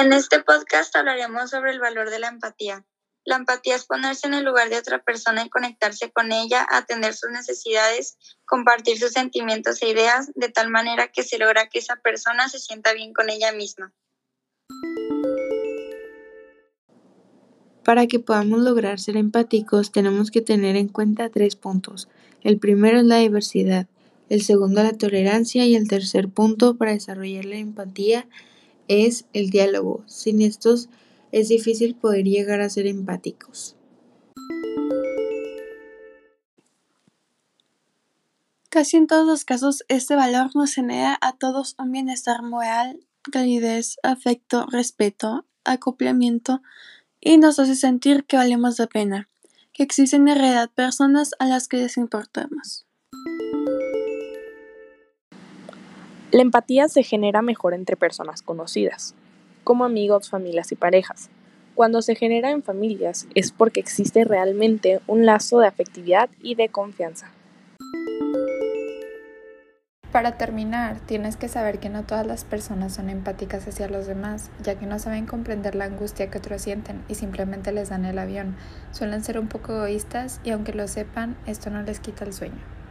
En este podcast hablaremos sobre el valor de la empatía. La empatía es ponerse en el lugar de otra persona y conectarse con ella, atender sus necesidades, compartir sus sentimientos e ideas de tal manera que se logra que esa persona se sienta bien con ella misma. Para que podamos lograr ser empáticos tenemos que tener en cuenta tres puntos. El primero es la diversidad, el segundo la tolerancia y el tercer punto para desarrollar la empatía es el diálogo. Sin estos es difícil poder llegar a ser empáticos. Casi en todos los casos este valor nos genera a todos un bienestar moral, calidez, afecto, respeto, acoplamiento y nos hace sentir que valemos la pena, que existen en realidad personas a las que les importamos. La empatía se genera mejor entre personas conocidas, como amigos, familias y parejas. Cuando se genera en familias es porque existe realmente un lazo de afectividad y de confianza. Para terminar, tienes que saber que no todas las personas son empáticas hacia los demás, ya que no saben comprender la angustia que otros sienten y simplemente les dan el avión. Suelen ser un poco egoístas y aunque lo sepan, esto no les quita el sueño.